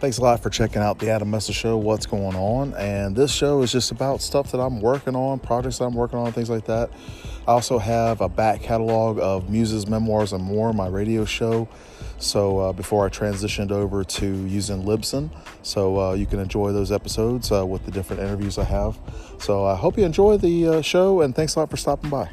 Thanks a lot for checking out the Adam Messer Show, What's Going On. And this show is just about stuff that I'm working on, projects that I'm working on, things like that. I also have a back catalog of muses, memoirs, and more, my radio show. So uh, before I transitioned over to using Libsyn, so uh, you can enjoy those episodes uh, with the different interviews I have. So I hope you enjoy the uh, show, and thanks a lot for stopping by.